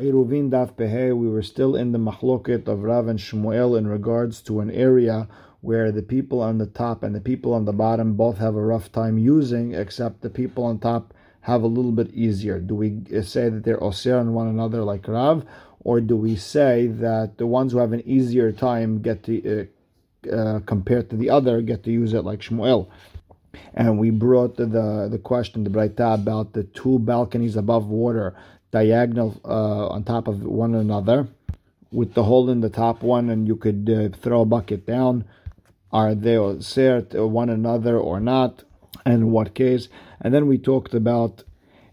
We were still in the mahloket of Rav and Shmuel in regards to an area where the people on the top and the people on the bottom both have a rough time using, except the people on top have a little bit easier. Do we say that they're osir on one another like Rav, or do we say that the ones who have an easier time get to, uh, uh, compared to the other, get to use it like Shmuel? And we brought the the, the question, the Braita, about the two balconies above water diagonal uh, on top of one another with the hole in the top one, and you could uh, throw a bucket down. Are they to one another or not? And what case? And then we talked about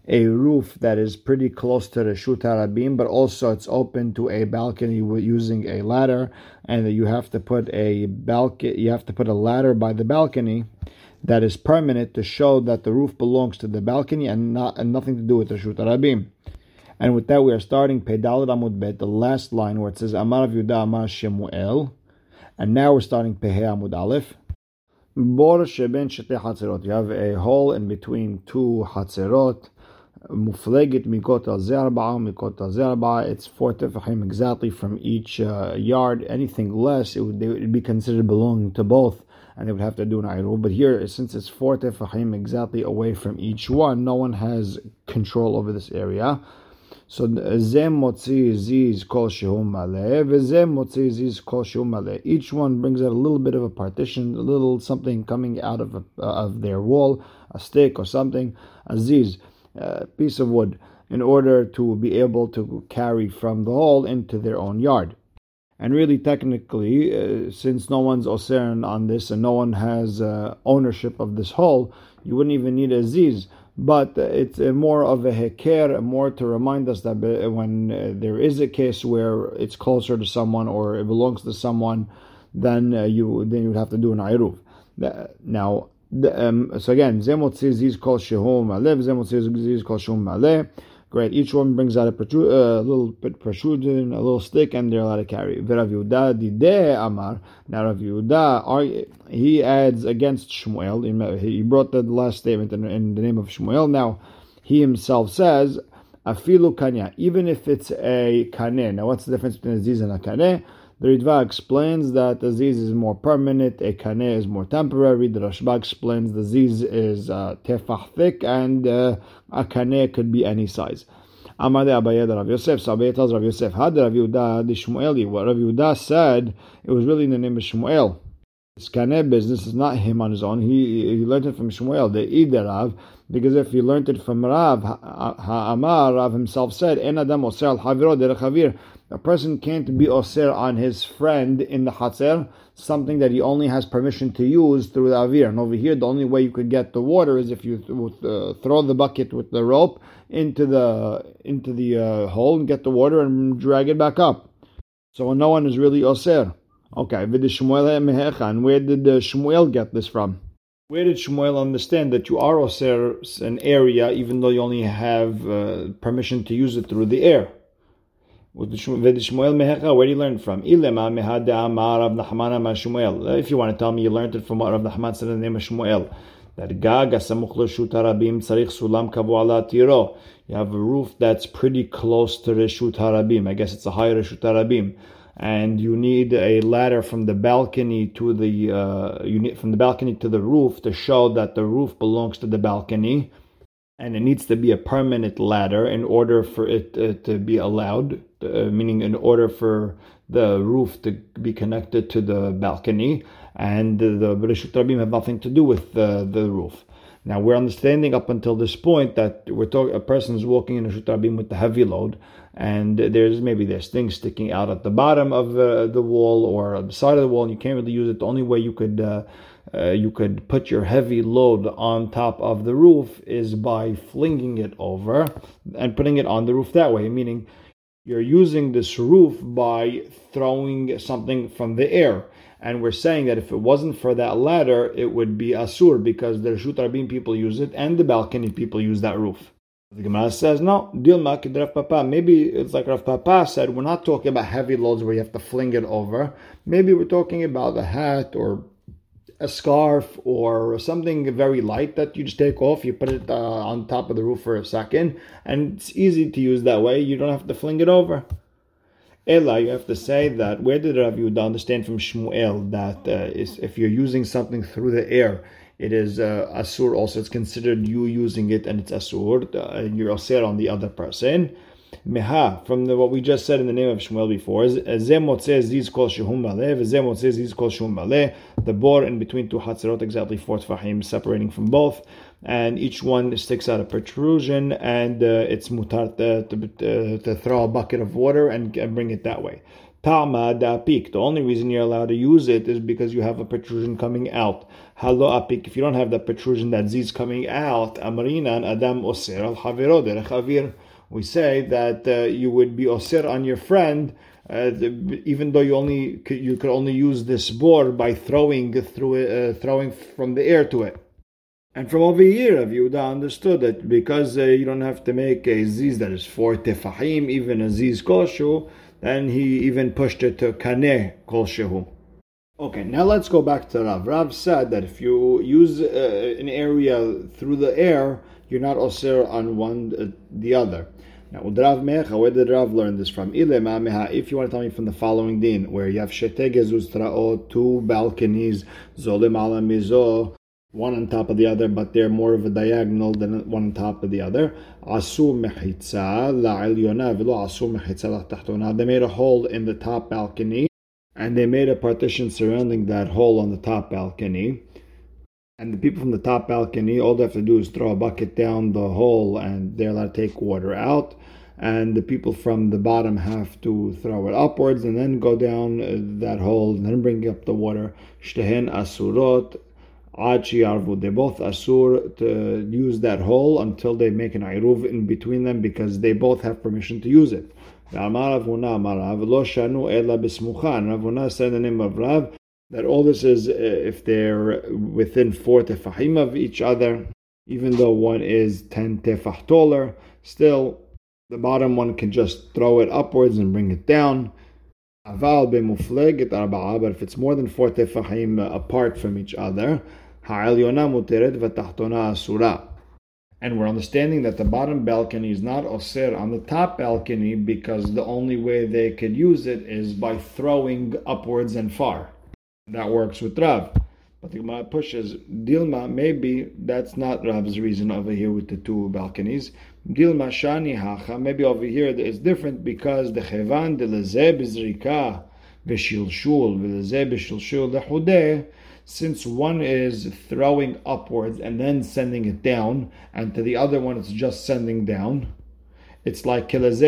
a roof that is pretty close to the Reshut Harabim, but also it's open to a balcony using a ladder, and you have to put a balcony, you have to put a ladder by the balcony that is permanent to show that the roof belongs to the balcony and not and nothing to do with the Reshut Harabim. And with that, we are starting Pedal Amud Bet, the last line where it says Amar Yuda Amar Shemuel. And now we're starting Pehe Amud Aleph. Bor Sheben Shete Hatzerot. You have a hole in between two Hatzerot. Muflegit Mikot al Zerba, Mikot al Zerba. It's four tefachim exactly from each uh, yard. Anything less, it would, would be considered belonging to both and they would have to do an ayru. But here, since it's four tefachim exactly away from each one, no one has control over this area. So zem motzi ziz kol shehu maleh, v'zem motzi ziz kol. Each one brings out a little bit of a partition, a little something coming out of a, uh, of their wall, a stick or something, a ziz, a piece of wood, in order to be able to carry from the hall into their own yard. And really, technically, uh, since no one's osern on this and no one has uh, ownership of this hole, you wouldn't even need a ziz but it's more of a heker, more to remind us that when uh, there is a case where it's closer to someone or it belongs to someone, then uh, you then you would have to do an ayruv. Now, um, so again, zemot ziz kol shehum alev, zemot kol shehum maleh. Great. Each one brings out a protrude, uh, little bit protrusion, a little stick, and they're allowed to carry. V'Rav Yehuda dideh amar. Now Rav Yehuda, he adds against Shmuel. He brought the last statement in, in the name of Shmuel. Now he himself says, afilu kanya, even if it's a kane. Now what's the difference between a ziz and a kaneh? The Ritva explains that the ziz is more permanent, a kaneh is more temporary. The Rashba explains the ziz is uh, tefah thick, and uh, a kaneh could be any size. Amar de Abaye Rav Yosef. So Abaye tells Rav Yosef, Had Rav Yehuda the Shmueli. What Rav Yehuda said, it was really in the name of Shmuel. This kaneh business is not him on his own. He he learned it from Shmuel, the Idarav, because if he learned it from Rav, Ha'amar, Rav himself said, En Adam Haviro Derech a person can't be osir on his friend in the hatzer, something that he only has permission to use through the avir. And over here, the only way you could get the water is if you uh, throw the bucket with the rope into the into the uh, hole and get the water and drag it back up. So no one is really osir. Okay, and where did uh, Shmuel get this from? Where did Shmuel understand that you are osir an area even though you only have uh, permission to use it through the air? Where do you learn from? If you want to tell me you learned it from what Rav Nachman said in the name of Shmuel, that sulam tiro. You have a roof that's pretty close to reshut harabim. I guess it's a higher reshut harabim, and you need a ladder from the balcony to the uh, you need from the balcony to the roof to show that the roof belongs to the balcony and it needs to be a permanent ladder in order for it uh, to be allowed, uh, meaning in order for the roof to be connected to the balcony, and the Bereshut Rabim have nothing to do with the, the roof. Now we're understanding up until this point that we're talking a person is walking in a Rabim with the heavy load, and there's maybe there's things sticking out at the bottom of uh, the wall or the side of the wall, and you can't really use it. The only way you could uh, uh, you could put your heavy load on top of the roof is by flinging it over and putting it on the roof that way, meaning you're using this roof by throwing something from the air. And we're saying that if it wasn't for that ladder, it would be asur because the Reshut Rabim people use it and the balcony people use that roof. The Gemara says, no, Dilma Rav Papa. Maybe it's like Rav Papa said, we're not talking about heavy loads where you have to fling it over. Maybe we're talking about a hat or a scarf or something very light that you just take off. You put it uh, on top of the roof for a second, and it's easy to use that way. You don't have to fling it over. Ella, you have to say that where did Rav Yehuda understand from Shmuel that uh, is, if you're using something through the air, it is uh, asur. Also, it's considered you using it, and it's asur. Uh, you're asir on the other person. Meha, from the, what we just said in the name of Shmuel before, A zemot says these ziz kol shehum maleh, ziz kol shehum maleh, the bor in between two hatzerot, exactly four tfahim, separating from both, and each one sticks out a protrusion, and uh, it's mutar uh, to, to, to, throw a bucket of water and, and bring it that way. Ta'ma da apik. The only reason you're allowed to use it is because you have a protrusion coming out. Halo apik. If you don't have the protrusion that ziz coming out, amrinan adam oser al er haviro derech we say that uh, you would be osir on your friend, uh, even though you only you could only use this board by throwing through it, uh, throwing from the air to it. And from over here, Rav Yehuda understood that because uh, you don't have to make a ziz that is for tefahim, even a ziz koshu, then he even pushed it to kaneh koshehu. Okay, now let's go back to Rav. Rav said that if you use uh, an area through the air, you're not osir on one uh, the other. Now, Rav Mecha, where did Rav learn this from? If you want to tell me from the following din, where you have shetegezuz two balconies, zolim ala mizo, one on top of the other, but they're more of a diagonal than one on top of the other. Asu mechitza la'elyona v'lo asu mechitza la'tachtona. They made a hole in the top balcony, and they made a partition surrounding that hole on the top balcony. And the people from the top balcony, all they have to do is throw a bucket down the hole and they're allowed to take water out. And the people from the bottom have to throw it upwards and then go down uh, that hole and then bring up the water. Shtehen asurot. They both asur to use that hole until they make an iruv in between them because they both have permission to use it. Rav Huna said the name of Rav, that all this is uh, if they're within four tefahim of each other, even though one is ten tefah taller, still the bottom one can just throw it upwards and bring it down. Aval but if it's more than four tefahim apart from each other. And we're understanding that the bottom balcony is not osir on the top balcony because the only way they could use it is by throwing upwards and far. That works with Rav. But the Gemara pushes Dilma. Maybe that's not Rav's reason over here with the two balconies. Dilma shani hacha. Maybe over here it's different because the chevan de lezeh bezrika v'shilshul v'lezeh b'shilshul lehudeh. Since one is throwing upwards and then sending it down, and to the other one it's just sending down. It's like it's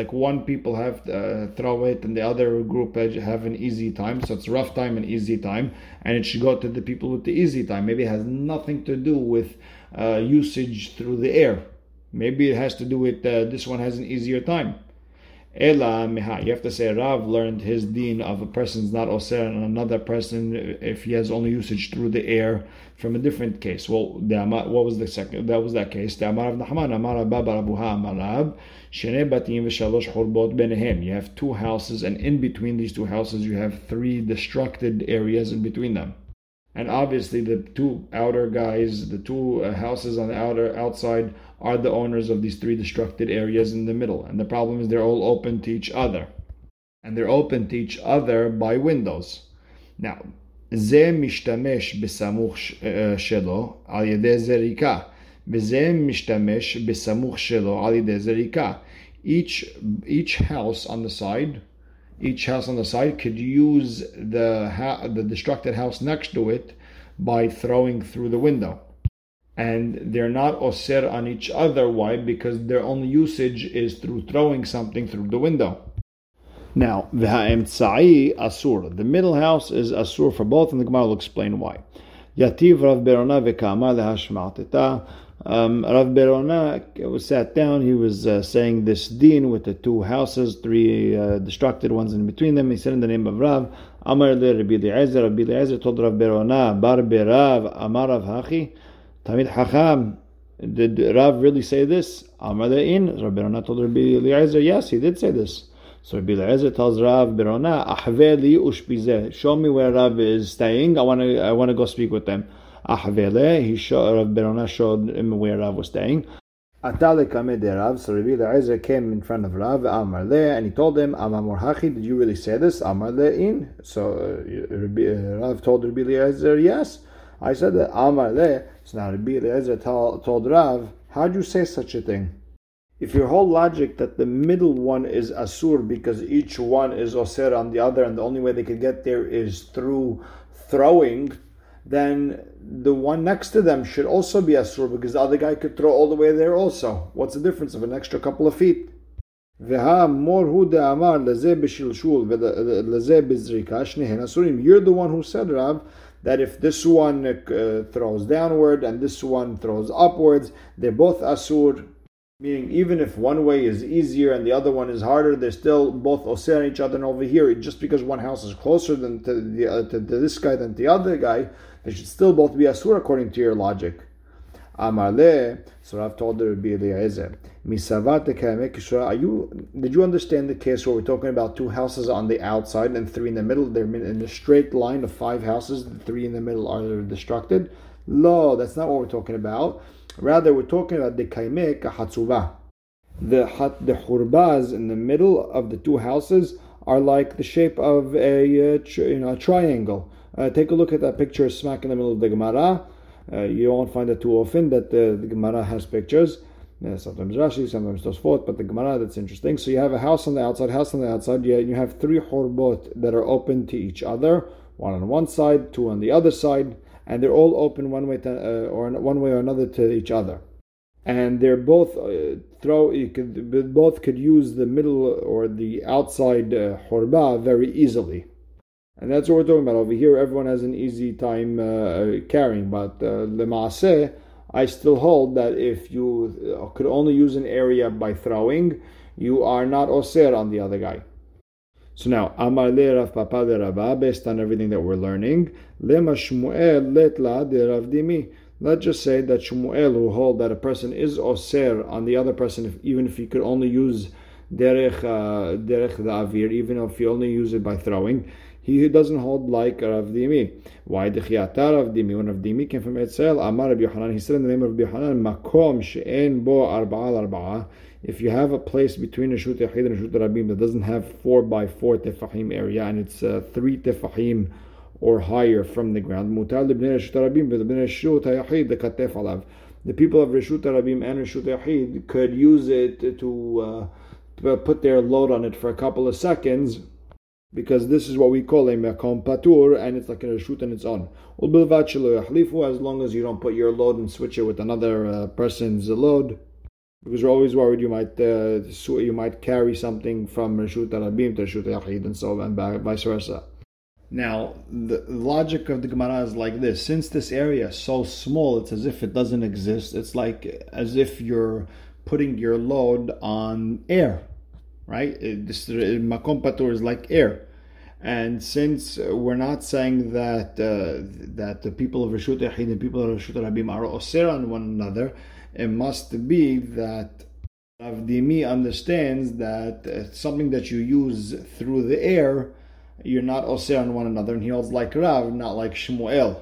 like one people have uh, throw it and the other group have an easy time. So it's rough time and easy time, and it should go to the people with the easy time. Maybe it has nothing to do with uh, usage through the air. Maybe it has to do with uh, this one has an easier time. Ela miha. You have to say Rav learned his deen of a person's not oser and another person if he has only usage through the air from a different case. Well, what was the second? That was that case. The Amar of Nahman, Amar Abba Barabuha Amarab, Shene Batim v'Shalosh Chorbot Benehem. You have two houses, and in between these two houses, you have three destructed areas in between them And obviously, the two outer guys, the two uh, houses on the outer outside, are the owners of these three destructed areas in the middle. And the problem is they're all open to each other. And they're open to each other by windows. Now, זה משתמש בסמוך שלו על ידי זריקה, וזה משתמש בסמוך שלו על ידי זריקה. Each, each house on the side, each house on the side could use the, the destructed house next to it by throwing through the window and they're not osir on each other. Why? Because their only usage is through throwing something through the window. Now, v'ha'emtzai asur. The middle house is asur for both, and the Gemara will explain why. Yativ Rav Berona v'kama lehashmateta. Um, Rav Berona was sat down. He was uh, saying this din with the two houses, three uh, destructed ones in between them. He said in the name of Rav, Amar le Rabbi Eliezer. Rabbi Eliezer told Rav Berona, Bar Berav, Amar Rav Hachi. Tamid Hacham, did Rav really say this? Amar in Rabbi Rana told Rabbi Eliezer, yes, he did say this. So Rabbi Eliezer tells Rav Berona, Ahveli ushpizeh. Show me where Rav is staying. I want to I want to go speak with them. Ahvele. He showed Rav Berona showed him where Rav was staying. Atale kameh Rav. So Rabbi Eliezer came in front of Rav Amar le, and he told him, Amar Morhachi, did you really say this? Amar le in. So uh, uh, Rav told Rabbi Eliezer, yes. I said that Amar le. So now Rabbi told, told Rav, how'd you say such a thing? if your whole logic that the middle one is asur because each one is oser on the other and the only way they could get there is through throwing, then the one next to them should also be asur because the other guy could throw all the way there also. What's the difference of an extra couple of feet? You're the one who said, Rav, that if this one uh, throws downward and this one throws upwards, they're both asur Meaning, even if one way is easier and the other one is harder, they're still both osir on each other. And over here, just because one house is closer than to, the, uh, to, to, this guy than the other guy, they should still both be asur according to your logic. Amarle, so Rav told her to be Eliezer. You? Did you understand the case where we're talking about two houses on the outside and three in the middle? They're in a straight line of five houses. The three in the middle are destructed. No, that's not what we're talking about. Rather, we're talking about the kaimek hatzuba. The hat, the hurbaz in the middle of the two houses are like the shape of a uh, you know a triangle. Uh, take a look at that picture smack in the middle of the Gemara. Uh, you won't find it too often that the, the Gemara has pictures. Yeah, sometimes Rashi, sometimes Tosfot, but the Gemara that's interesting. So you have a house on the outside, house on the outside. Yeah, you have three hurbot that are open to each other, one on one side, two on the other side and they're all open one way to, uh, or one way or another to each other. And they're both uh, throw. You could both could use the middle or the outside uh, horba very easily, and that's what we're talking about over here. Everyone has an easy time uh, carrying, but uh, lemaaseh, I still hold that if you uh, could only use an area by throwing, you are not oser on the other guy. So now, Amar le Rav Papa de Rabba, based on everything that we're learning, Lema Shmuel letla de Rav Dimi. Let's just say that Shmuel, who hold that a person is oser on the other person, if, even if he could only use derech uh, derech the avir, even if he only use it by throwing, he doesn't hold like Rav Dimi. Why the Rav Dimi? When Rav Dimi came from Etzel, Amar Rabbi Yohanan, he said in the name of Rabbi Yohanan, Makom she'en bo arba'al arba'a if you have a place between a Shut Yachid and a Shut Rabim that doesn't have 4 by 4 tefahim area and it's uh, 3 tefahim or higher from the ground, mutar lebnei Shut Rabim, but lebnei Shut the katef alav. The people of Rishut Rabim and Rishut Yachid could use it to, uh, to put their load on it for a couple of seconds because this is what we call a mekom patur, and it's like a reshut on its own. As long as you don't put your load and switch it with another uh, person's load, because we're always worried you might uh, you might carry something from Rishut Rabim to reshut Yachid and so on, and vice versa. Now, the logic of the Gemara is like this: since this area is so small, it's as if it doesn't exist. It's like as if you're putting your load on air, right? This makom patur is like air. And since we're not saying that uh, that the people of Rishut Yachid and the people of Rishut Rabim are osir on one another, it must be that Avdimi understands that uh, something that you use through the air, you're not osir on one another, and he holds like Rav, not like Shmuel.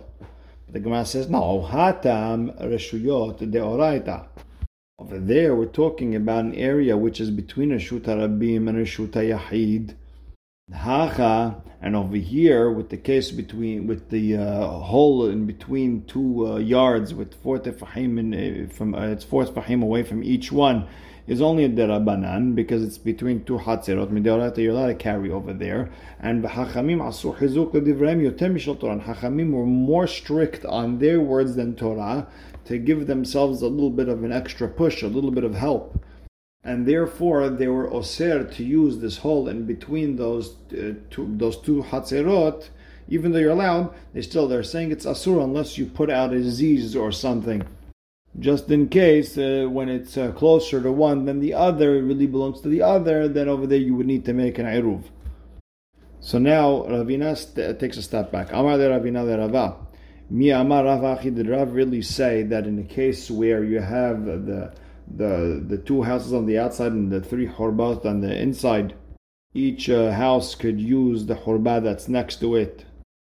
The Gemara says, no, hatam reshuyot deoraita. Over there, we're talking about an area which is between Reshut Rabim and Reshut Yahid. Hacha, and over here with the case between with the uh, hole in between two uh, yards with four tefahim in, uh, from uh, it's four tefahim away from each one is only a derabanan because it's between two hatzerot midorat you're allowed to carry over there. And hachamim asu chizuk ledivrem yotem mishal Torah. Hachamim were more strict on their words than Torah to give themselves a little bit of an extra push a little bit of help and therefore they were oser to use this hole in between those uh, two, those two hatzerot. Even though you're allowed, they still they're saying it's asur unless you put out a ziz or something, just in case uh, when it's uh, closer to one than the other, it really belongs to the other. Then over there you would need to make an iruv. So now Ravina st- takes a step back. Amar de Ravina de Rava. Mi Amar Rav Did Rav really say that in a case where you have the the the two houses on the outside and the three horbat on the inside, each uh, house could use the hurba that's next to it.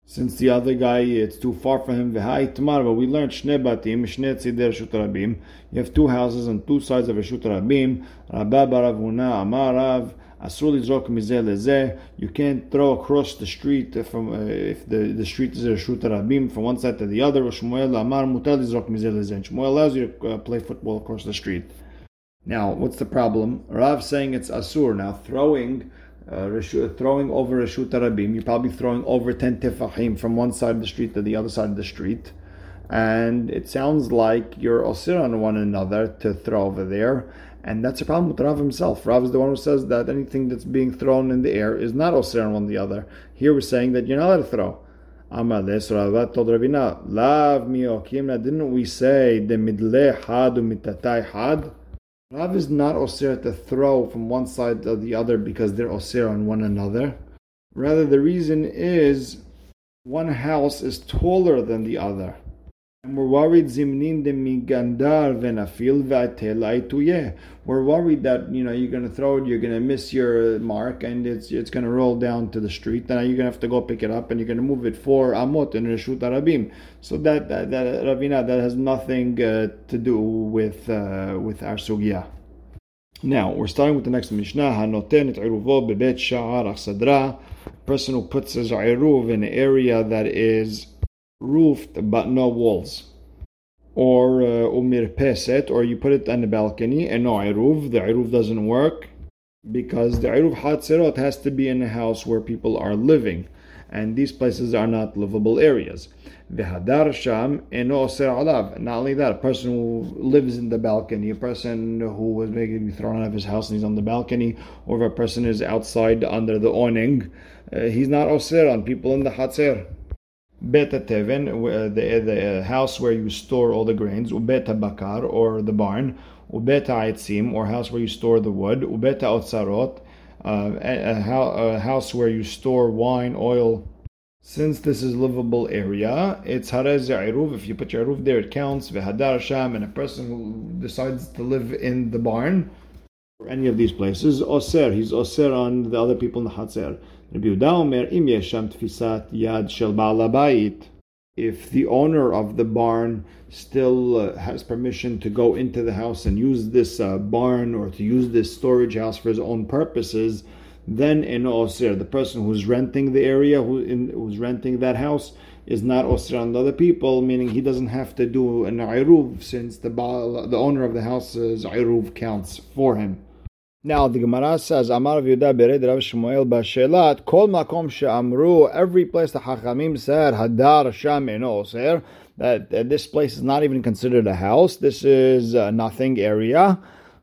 Since the other guy, it's too far for him. V'hai tomorrow, but we learned shne batim, shne tzider shut rabim. You have two houses on two sides of a shut rabim. Rabba baravuna amarav. Asur lizrok. You can't throw across the street from uh, if the, the street is a shut rabim from one side to the other. Shmuel amar mutar lizrok. Shmuel allows you to uh, play football across the street. Now, what's the problem? Rav saying it's asur. Now, throwing uh, throwing over Reshut Rabim, you're probably throwing over 10 tefahim from one side of the street to the other side of the street. And it sounds like you're osir on one another to throw over there. And that's a problem with Rav himself. Rav is the one who says that anything that's being thrown in the air is not osir on the other. Here we're saying that you're not allowed to throw. Amales Ravat told Ravina, Lav miokimna, didn't we say the midle had mitatai had? Rav is not osir to throw from one side to the other because they're osir on one another. Rather, the reason is one house is taller than the other. And we're worried zimnin migandar venafil We're worried that you know you're going to throw it, you're going to miss your mark, and it's it's going to roll down to the street. Then you're going to have to go pick it up, and you're going to move it for amot in reshut arabim. So that that, that ravina that has nothing uh, to do with uh, with our sugya. Now we're starting with the next Mishnah. Hanoten et iruvo bebet sha'ar achsadra. Person who puts his iruv in an area that is roofed but no walls. Or uh, umir peset, or you put it on the balcony and no iruv, the iruv doesn't work because the iruv hatzerot has to be in a house where people are living, and these places are not livable areas. V'hadar sham eno alav. Not only that, a person who lives in the balcony, a person who was maybe be thrown out of his house and he's on the balcony, or if a person is outside under the awning, uh, he's not oser on people in the hatzer. Beta teven, the, the house where you store all the grains, ubeta bakar, or the barn, ubeta aitzim, or house where you store the wood, ubeta otzarot, uh, a, house where you store wine, oil. Since this is livable area, it's harez iruv. If you put your iruv there, it counts. V'hadar sham, and a person who decides to live in the barn, or any of these places, oser, he's oser on the other people in the hatzer. Rabbi Yehuda im yesham tfisat yad shel If the owner of the barn still uh, has permission to go into the house and use this uh, barn or to use this storage house for his own purposes, then in osir, the person who's renting the area, who in, who's renting that house, is not osir on the other people, meaning he doesn't have to do an iruv since the the owner of the house's iruv counts for him. Now the Gemara says, Amar Yehuda Bered Rav Shmuel Bashelat, Kol Makom She'amru, every place the Hachamim said, Hadar Sham Eno Oser, that, this place is not even considered a house, this is a nothing area.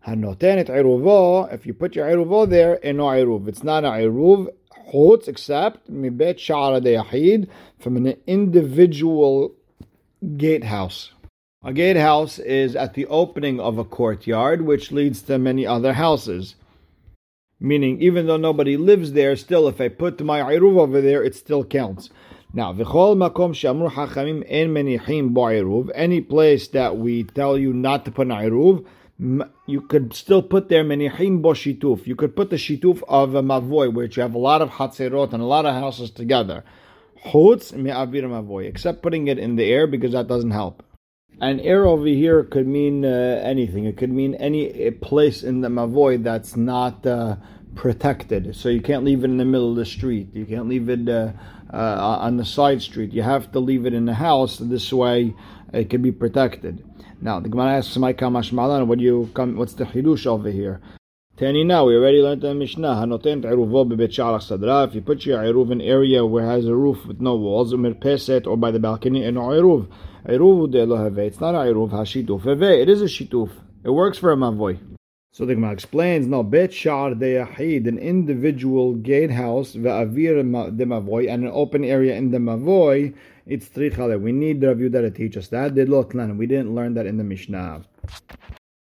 Hanoten et iruvo, if you put your iruvo there, eno iruv. It's not an iruv, chutz, except mibet sha'ara de from an individual gatehouse. A gatehouse is at the opening of a courtyard, which leads to many other houses. Meaning, even though nobody lives there, still, if I put my iruv over there, it still counts. Now, v'chol makom shamru hachamim en menichim bo any place that we tell you not to put an iruv, you could still put there menichim bo shituf. You could put the shituf of a mavoy, which you have a lot of hatzerot and a lot of houses together. Chutz me'avir mavoy, except putting it in the air because that doesn't help. An air over here could mean uh, anything. It could mean any place in the mavoy that's not uh, protected. So you can't leave it in the middle of the street. You can't leave it uh, uh on the side street. You have to leave it in the house. This way, it can be protected. Now the Gemara asks, "My kamash malan." What do you come? What's the hidush over here? Tani now, we already learned the Mishnah. Hanoten eruvo bebet sadra. If you put your eruv in an area where has a roof with no walls, peset or by the balcony, and eruv. Eruv It's not eruv hashituf It is a shituf. It works for a mavoy. So the Gemara explains, no, bet shar de yahid, an individual gatehouse, ve'avir de mavoy, and an open area in the mavoy, it's trichale. We need the review that to teach us that. Did lotlan. We didn't learn that in the Mishnah.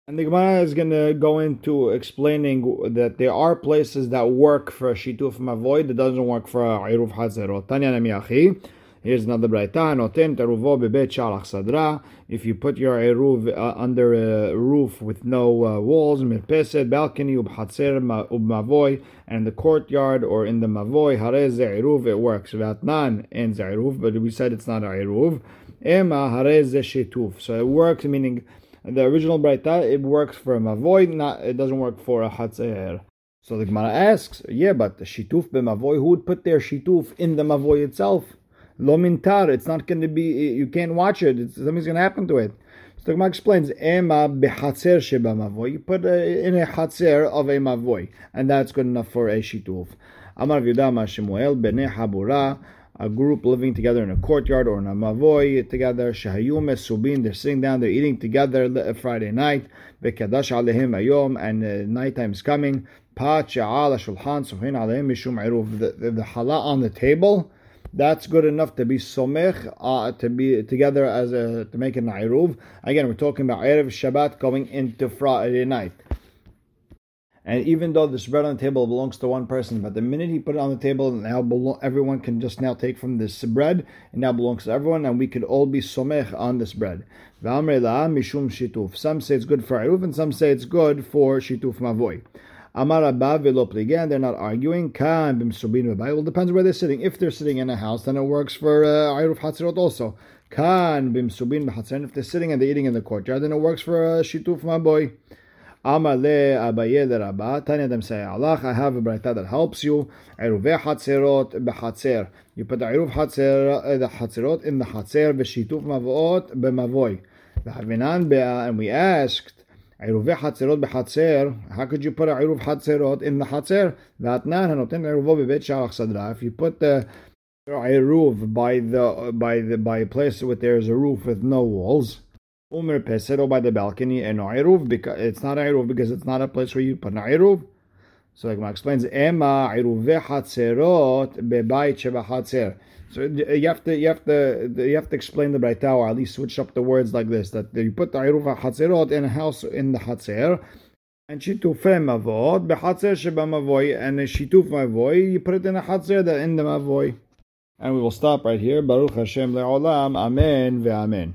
And the Gemara is going to go into explaining that there are places that work for a shituf mavoy that doesn't work for a iruf hazerot. Tanya namiyachi. Here's another braita. Noten teruvo bebet shalach sadra. If you put your eruv uh, under a roof with no uh, walls, mirpeset, balcony, ubhatzer, ubmavoy, and the courtyard or in the mavoy, harez eruv, it works. Vatnan and eruv, but we said it's not a eruv. Ema harez shituf. So it works, meaning the original braita, it works for a mavoy, not it doesn't work for a hatzer. So the Gemara asks, yeah, but the shituf b'mavoy, who would put their shituf in the mavoy itself? Lo mintar, it's not going to be, you can't watch it, it's, something's going to happen to it. So the Gemara explains, Ema behatzer sheba mavoy, you put a, in a hatzer of a mavoy, and that's good enough for a shituf. Amar Yudama Shemuel b'nei habura, a group living together in a courtyard or in a mavoy together. Shahayum subin, they're sitting down, they're eating together Friday night. Bekadash alehim ayom, and uh, nighttime is coming. Pa shulhan suhin alehim mishum. The the challah on the table, that's good enough to be somech, uh, to be together as a to make an iruv. Again, we're talking about erev Shabbat going into Friday night. And even though the bread on the table belongs to one person, but the minute he put it on the table, now belo- everyone can just now take from this bread. It now belongs to everyone, and we could all be somech on this bread. Some say it's good for aruf, and some say it's good for shituf mavoy. Amar Abba velo Again, they're not arguing. Kan b'msubin Well, depends where they're sitting. If they're sitting in a house, then it works for uh, aruf hatzirot also. Kan b'msubin b'hatzir. If they're sitting and they're eating in the courtyard, then it works for uh, shituf mavoy. Amale Abaye Rabba, Tanya them say, Allah, I have a braita that helps you. Eruve Hatzerot behatzer. You put the Eruv Hatzer, the Hatzerot in the Hatzer, Veshituf Mavot be'a, and we asked, Eruve Hatzerot behatzer, how could you put a Eruv Hatzerot in the Hatzer? V'atnan hanoten Eruvo bebet shalach sadra. If you put Eruv by the, by the, by a place where there's a roof with no walls, by the balcony and no because it's not Iruv because it's not a place where you put an Iruv. So like explains, Ema Iruve Hatzerot Bebayit Sheba Hatzer. So you have to you have to you have to explain the Braita or at least switch up the words like this that you put the Iruv Hatzerot in a house in the Hatzer. And shituf mavod behatzer sheba mavoy and shituf mavoy you put it in a hatzer that in the mavoy. And we will stop right here. Baruch Hashem le'olam. Amen ve'amen.